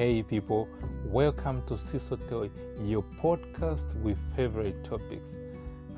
Hey people, welcome to Sisotel, your podcast with favorite topics.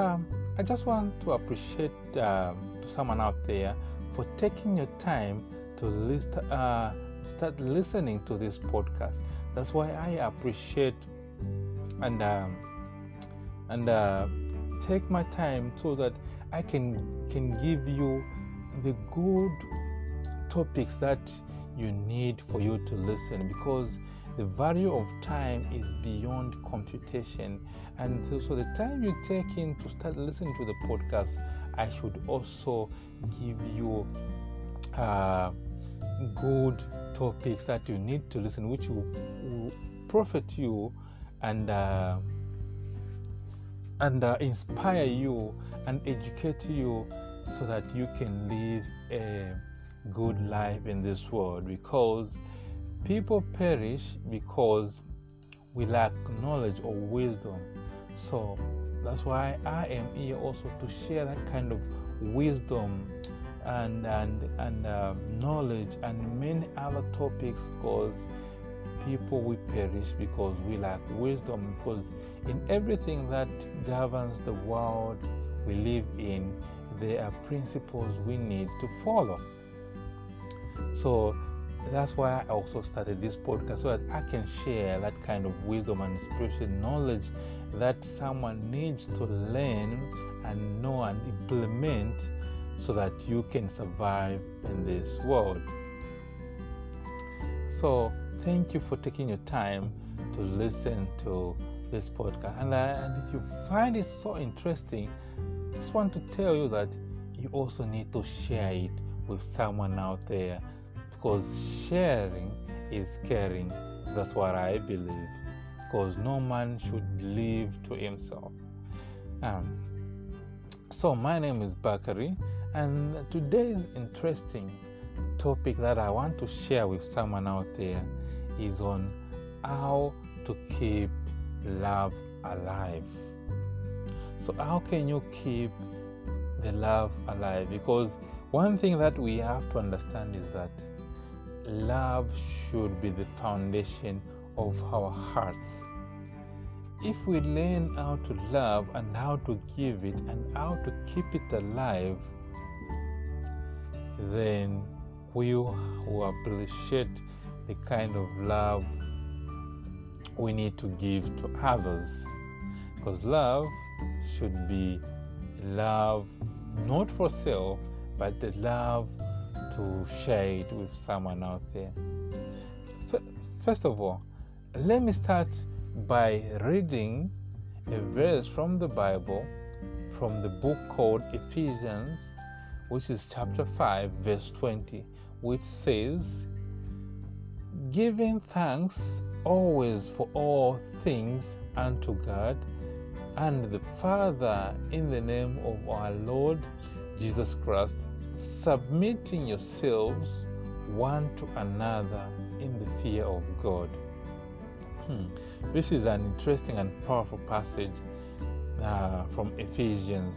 Um, I just want to appreciate um, to someone out there for taking your time to list, uh, start listening to this podcast. That's why I appreciate and um, and uh, take my time so that I can can give you the good topics that you need for you to listen because the value of time is beyond computation. And so the time you take in to start listening to the podcast i should also give you uh, good topics that you need to listen which will, will profit you and uh, and uh, inspire you and educate you so that you can live a good life in this world because people perish because we lack knowledge or wisdom. So that's why I am here also to share that kind of wisdom and and and uh, knowledge and many other topics because people we perish because we lack wisdom because in everything that governs the world we live in there are principles we need to follow so that's why I also started this podcast so that I can share that kind of wisdom and spiritual knowledge that someone needs to learn and know and implement so that you can survive in this world. So, thank you for taking your time to listen to this podcast. And, uh, and if you find it so interesting, I just want to tell you that you also need to share it with someone out there because sharing is caring. That's what I believe. Because no man should live to himself. Um, so, my name is Bakari, and today's interesting topic that I want to share with someone out there is on how to keep love alive. So, how can you keep the love alive? Because one thing that we have to understand is that love should be the foundation of our hearts. If we learn how to love and how to give it and how to keep it alive, then we will appreciate the kind of love we need to give to others. Because love should be love not for self, but the love to share it with someone out there. First of all, let me start by reading a verse from the Bible from the book called Ephesians, which is chapter 5, verse 20, which says, Giving thanks always for all things unto God and the Father in the name of our Lord Jesus Christ submitting yourselves one to another in the fear of God. Hmm. This is an interesting and powerful passage uh, from Ephesians.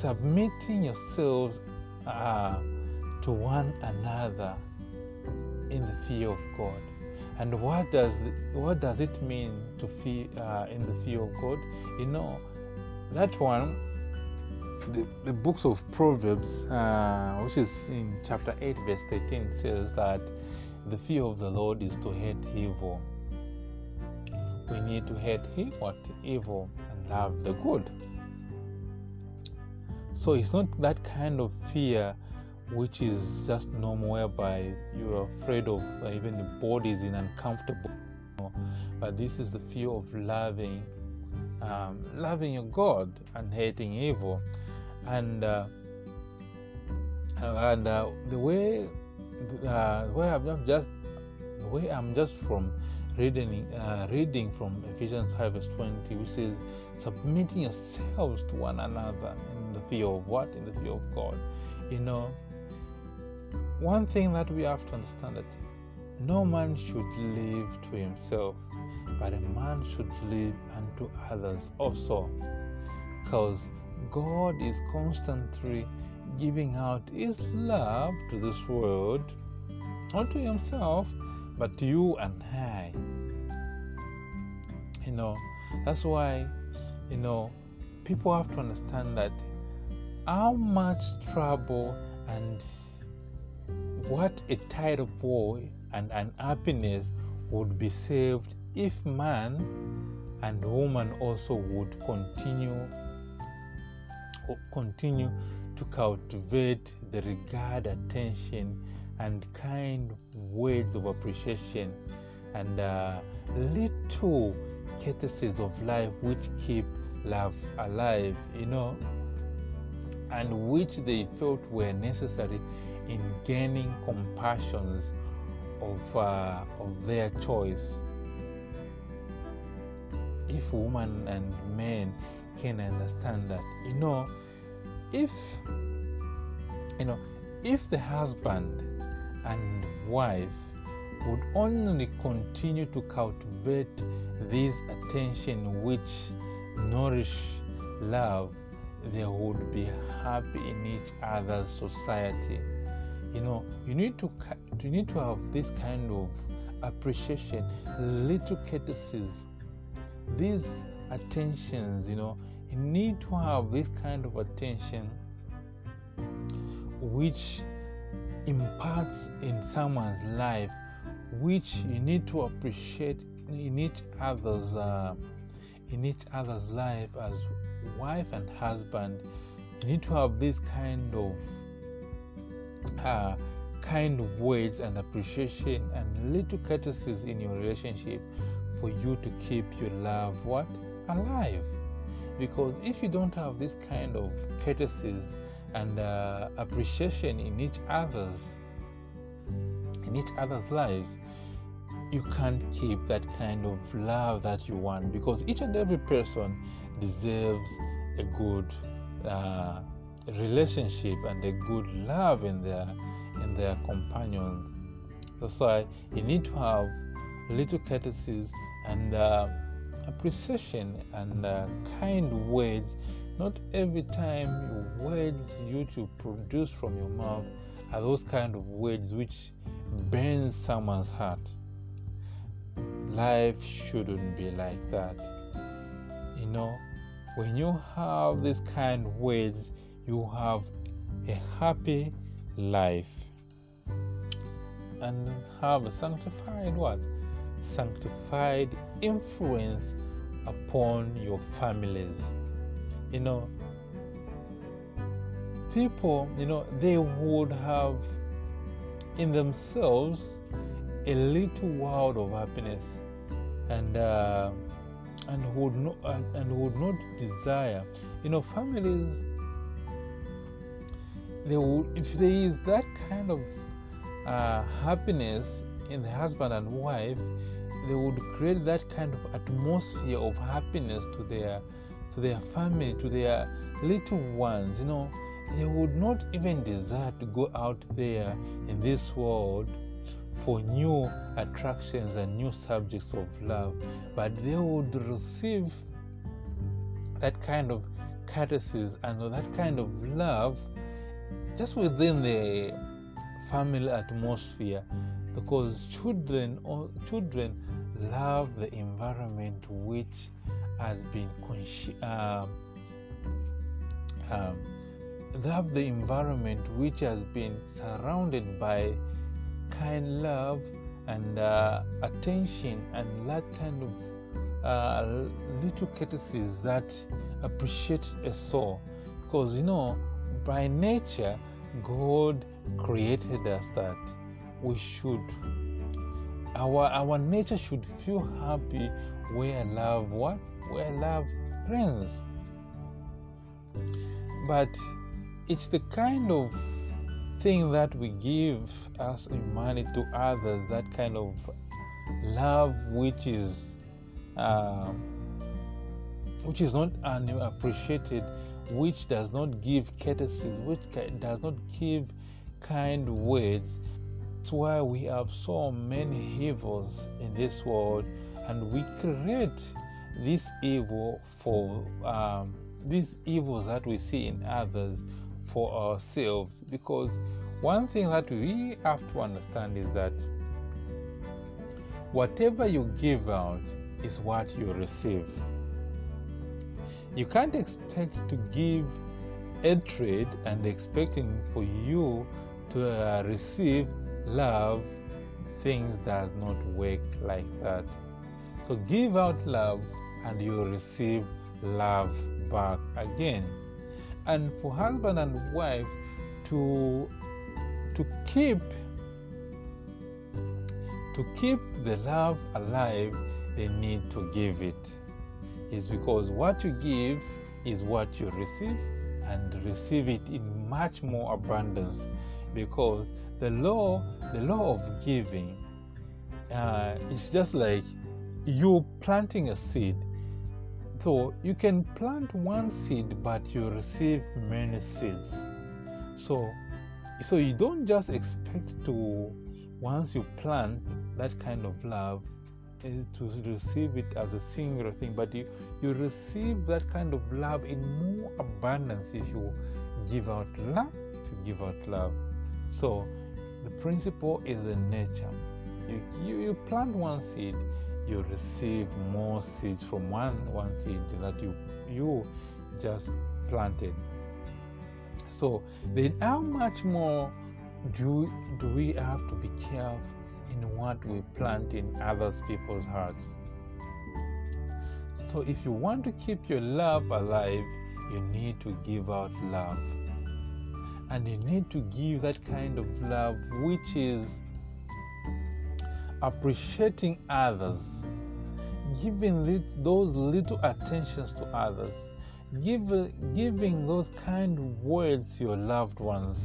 Submitting yourselves uh, to one another in the fear of God. And what does what does it mean to fear uh, in the fear of God? You know, that one the, the books of Proverbs, uh, which is in chapter 8, verse 13, says that the fear of the Lord is to hate evil. We need to hate what evil and love the good. So it's not that kind of fear which is just normal, whereby you are afraid of uh, even the body is in uncomfortable. But this is the fear of loving, um, loving your God and hating evil and uh, and uh, the way uh, where I'm just the way I'm just from reading uh, reading from Ephesians 5 verse 20 which says submitting yourselves to one another in the fear of what? In the fear of God. You know one thing that we have to understand that no man should live to himself but a man should live unto others also. Because God is constantly giving out His love to this world, not to Himself, but to you and I. You know, that's why, you know, people have to understand that how much trouble and what a tide of war and unhappiness would be saved if man and woman also would continue continue to cultivate the regard, attention, and kind words of appreciation and uh, little courtesies of life which keep love alive, you know, and which they felt were necessary in gaining compassions of, uh, of their choice. If women and men can understand that, you know, if you know, if the husband and wife would only continue to cultivate this attention which nourish love, they would be happy in each other's society. You know, you need to you need to have this kind of appreciation, little courtesies, these attentions. You know, you need to have this kind of attention which imparts in someone's life, which you need to appreciate in each other's uh, in each other's life as wife and husband. You need to have this kind of uh, kind words and appreciation and little courtesies in your relationship for you to keep your love what alive. Because if you don't have this kind of courtesies and uh, appreciation in each other's in each other's lives you can't keep that kind of love that you want because each and every person deserves a good uh, relationship and a good love in their in their companions. That's why you need to have little courtesies and uh, appreciation and uh, kind words not every time words you to produce from your mouth are those kind of words which burn someone's heart. Life shouldn't be like that. You know, when you have these kind of words, you have a happy life and have a sanctified what? Sanctified influence upon your families. You know, people, you know, they would have in themselves a little world of happiness and uh, and would not and, and would not desire. You know families they would if there is that kind of uh, happiness in the husband and wife they would create that kind of atmosphere of happiness to their to their family, to their little ones, you know, they would not even desire to go out there in this world for new attractions and new subjects of love, but they would receive that kind of courtesies and that kind of love just within the family atmosphere. Because children or children love the environment which has been um, um, love the environment which has been surrounded by kind love and uh, attention and that kind of uh, little courtesies that appreciate a soul. Because you know by nature god created us that we should our our nature should feel happy. Where love what? Where love reigns but it's the kind of thing that we give as money to others that kind of love which is uh, which is not appreciated which does not give courtesies which does not give kind words that's why we have so many evils in this world and we create this evil for um, these evils that we see in others for ourselves because one thing that we have to understand is that whatever you give out is what you receive. You can't expect to give a trade and expecting for you to uh, receive love. Things does not work like that. So give out love and you receive love back again. And for husband and wife to to keep to keep the love alive, they need to give it. Is because what you give is what you receive, and receive it in much more abundance. Because the law, the law of giving, uh, is just like you planting a seed. So you can plant one seed, but you receive many seeds. So, so you don't just expect to once you plant that kind of love eh, to receive it as a singular thing, but you, you receive that kind of love in more abundance if you give out love, you give out love. So the principle is in nature. You, you, you plant one seed, you receive more seeds from one one seed that you you just planted. So then how much more do, do we have to be careful in what we plant in others people's hearts? So if you want to keep your love alive, you need to give out love. And you need to give that kind of love which is appreciating others, giving those little attentions to others, give, giving those kind words to your loved ones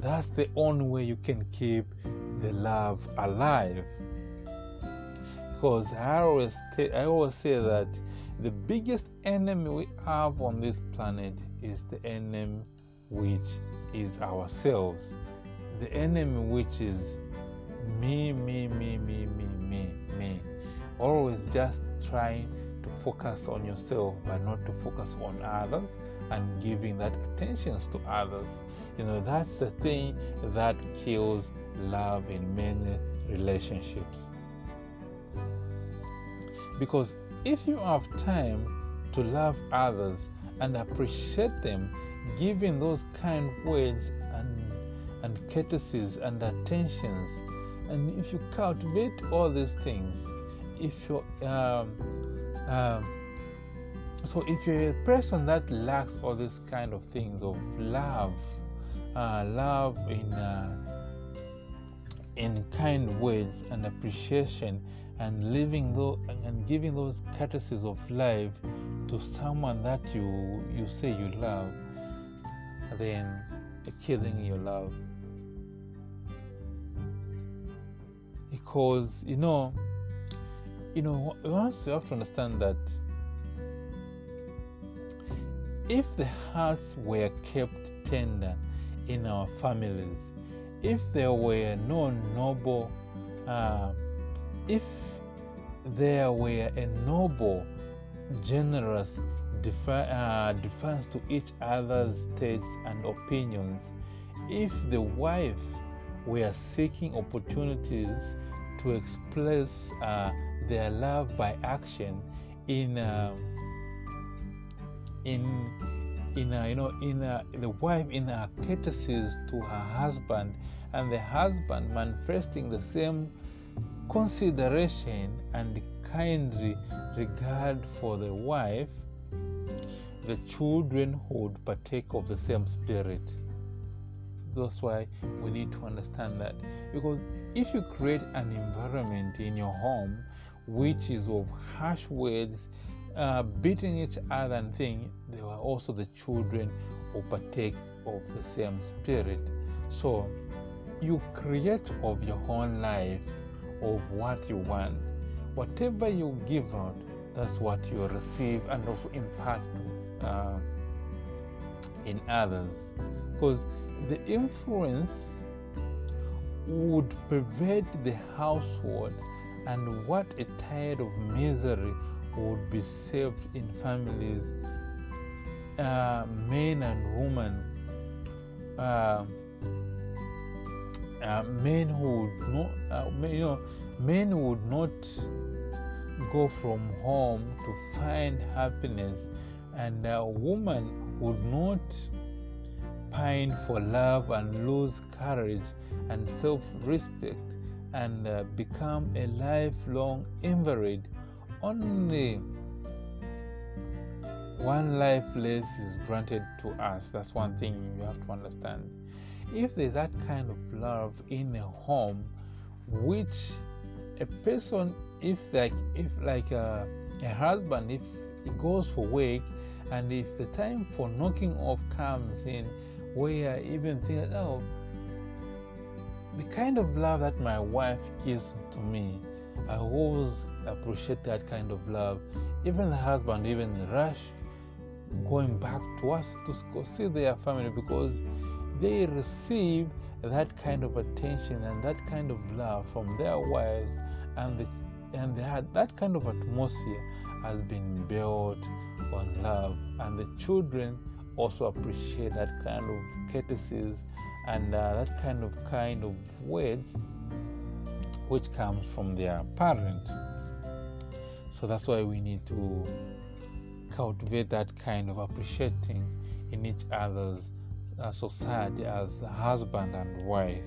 that's the only way you can keep the love alive. Because I always, t- I always say that the biggest enemy we have on this planet is the enemy which is ourselves. The enemy which is me, me, me, me, me, me, me. Always just trying to focus on yourself but not to focus on others and giving that attentions to others. You know, that's the thing that kills love in many relationships. Because if you have time to love others and appreciate them, giving those kind words and, and courtesies and attentions, and if you cultivate all these things, if you um, um, so if you're a person that lacks all these kind of things of love uh, love in uh, in kind words and appreciation and living and giving those courtesies of life to someone that you you say you love then killing your love because you know you know once you have to understand that if the hearts were kept tender in our families. If there were no noble, uh, if there were a noble, generous defi- uh, defense to each other's tastes and opinions, if the wife were seeking opportunities to express uh, their love by action in uh, in in a, you know in a, the wife in her courtesies to her husband and the husband manifesting the same consideration and kindly regard for the wife the children would partake of the same spirit that's why we need to understand that because if you create an environment in your home which is of harsh words uh, beating each other and thing, there were also the children who partake of the same spirit. So you create of your own life of what you want. Whatever you give out, that's what you receive and of impact uh, in others. Because the influence would pervade the household, and what a tide of misery would be saved in families, uh, men and women, uh, uh, men who know, uh, you know, men would not go from home to find happiness, and a woman would not pine for love and lose courage and self respect and uh, become a lifelong invalid. Only one life less is granted to us. That's one thing you have to understand. If there's that kind of love in a home, which a person, if like if like a, a husband, if he goes for work, and if the time for knocking off comes in, where even think, oh, the kind of love that my wife gives to me, I always appreciate that kind of love. Even the husband, even rush going back to us to see their family because they receive that kind of attention and that kind of love from their wives and the, and they had that kind of atmosphere has been built on love and the children also appreciate that kind of courtesies and uh, that kind of kind of words which comes from their parent. So that's why we need to cultivate that kind of appreciating in each other's uh, society as husband and wife.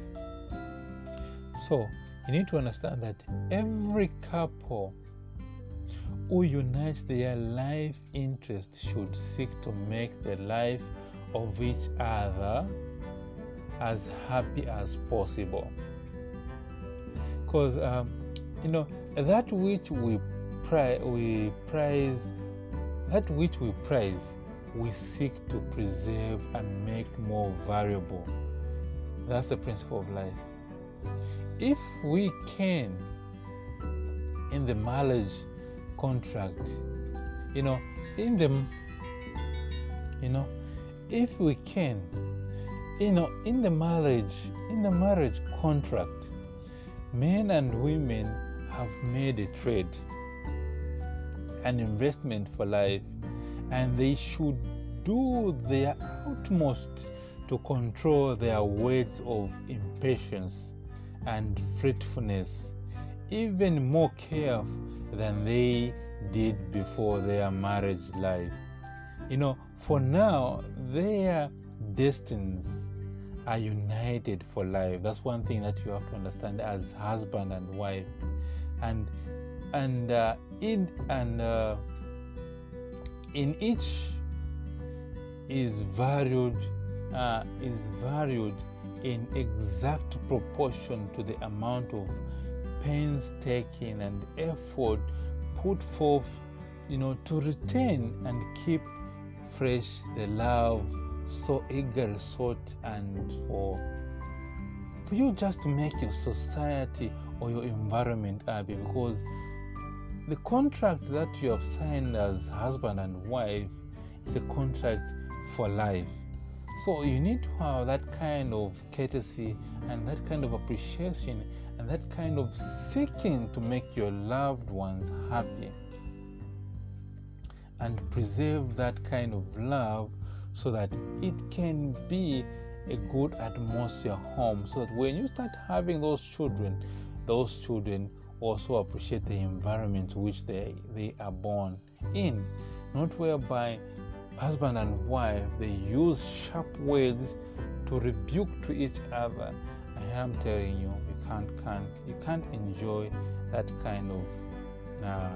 So you need to understand that every couple who unites their life interest should seek to make the life of each other as happy as possible. Because um, you know that which we pri- we praise, that which we praise, we seek to preserve and make more valuable. That's the principle of life. If we can, in the marriage contract, you know, in the, you know, if we can you know in the marriage in the marriage contract men and women have made a trade an investment for life and they should do their utmost to control their words of impatience and fretfulness even more careful than they did before their marriage life you know for now their destinies are united for life. That's one thing that you have to understand as husband and wife, and and uh, in and uh, in each is valued uh, is valued in exact proportion to the amount of painstaking and effort put forth, you know, to retain and keep fresh the love so eagerly sought and for for you just to make your society or your environment happy because the contract that you have signed as husband and wife is a contract for life. So you need to have that kind of courtesy and that kind of appreciation and that kind of seeking to make your loved ones happy and preserve that kind of love so that it can be a good atmosphere home. So that when you start having those children those children also appreciate the environment which they, they are born in not whereby husband and wife they use sharp words to rebuke to each other i am telling you you can't, can't you can't enjoy that kind of uh,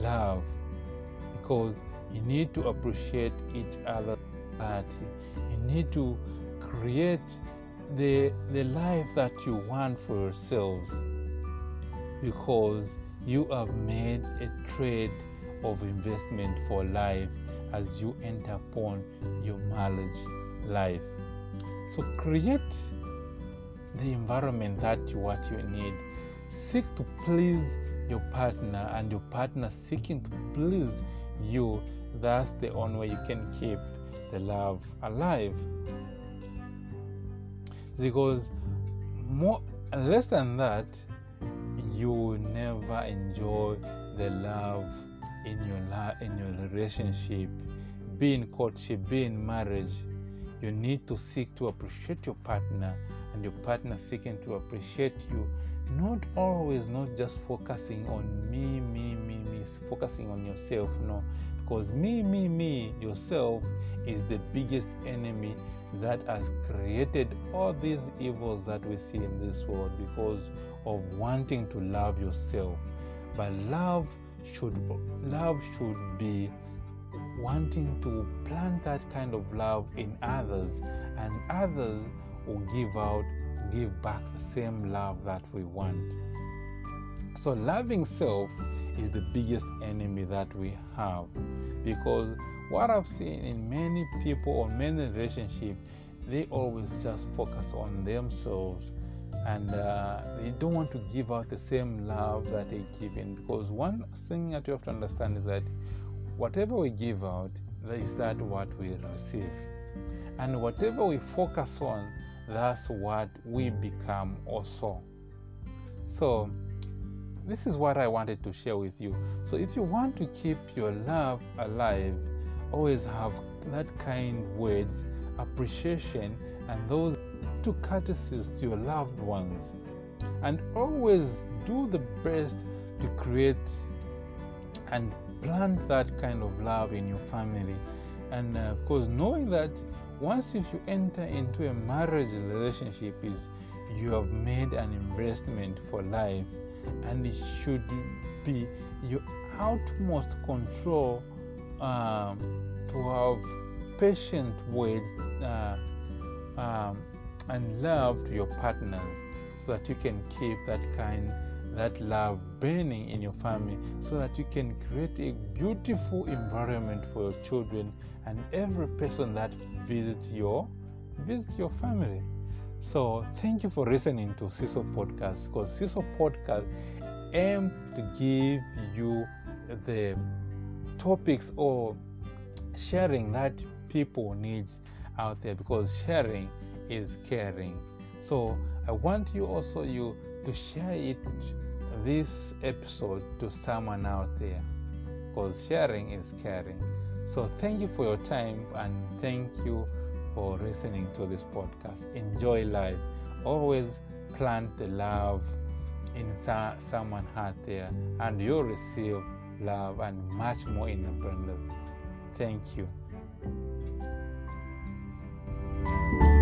love because you need to appreciate each other. You need to create the, the life that you want for yourselves because you have made a trade of investment for life as you enter upon your marriage life. So create the environment that you what you need. Seek to please your partner and your partner seeking to please you. That's the only way you can keep the love alive because more less than that you will never enjoy the love in your la- in your relationship be in courtship be in marriage you need to seek to appreciate your partner and your partner seeking to appreciate you not always not just focusing on me, me, me, me, focusing on yourself, no, because me, me, me, yourself is the biggest enemy that has created all these evils that we see in this world because of wanting to love yourself. But love should love should be wanting to plant that kind of love in others and others will give out give back the same love that we want. So loving self is the biggest enemy that we have because what i've seen in many people or many relationships they always just focus on themselves and uh, they don't want to give out the same love that they give in. Because one thing that you have to understand is that whatever we give out is that what we receive. And whatever we focus on that's what we become also. So this is what i wanted to share with you. So if you want to keep your love alive always have that kind words appreciation and those two courtesies to your loved ones and always do the best to create and plant that kind of love in your family. And uh, of course knowing that once if you enter into a marriage relationship is you have made an investment for life and it should be your utmost control um, to have patient words uh, um, and love to your partners so that you can keep that kind that love burning in your family so that you can create a beautiful environment for your children and every person that visits your visits your family. So thank you for listening to CISO podcast because CISO podcast aim to give you the topics or sharing that people needs out there because sharing is caring. So i want you also you to share it this episode to someone out there because sharing is caring. So thank you for your time and thank you for listening to this podcast. Enjoy life. Always plant the love in someone heart there and you'll receive love and much more in abundance. Thank you Thank you.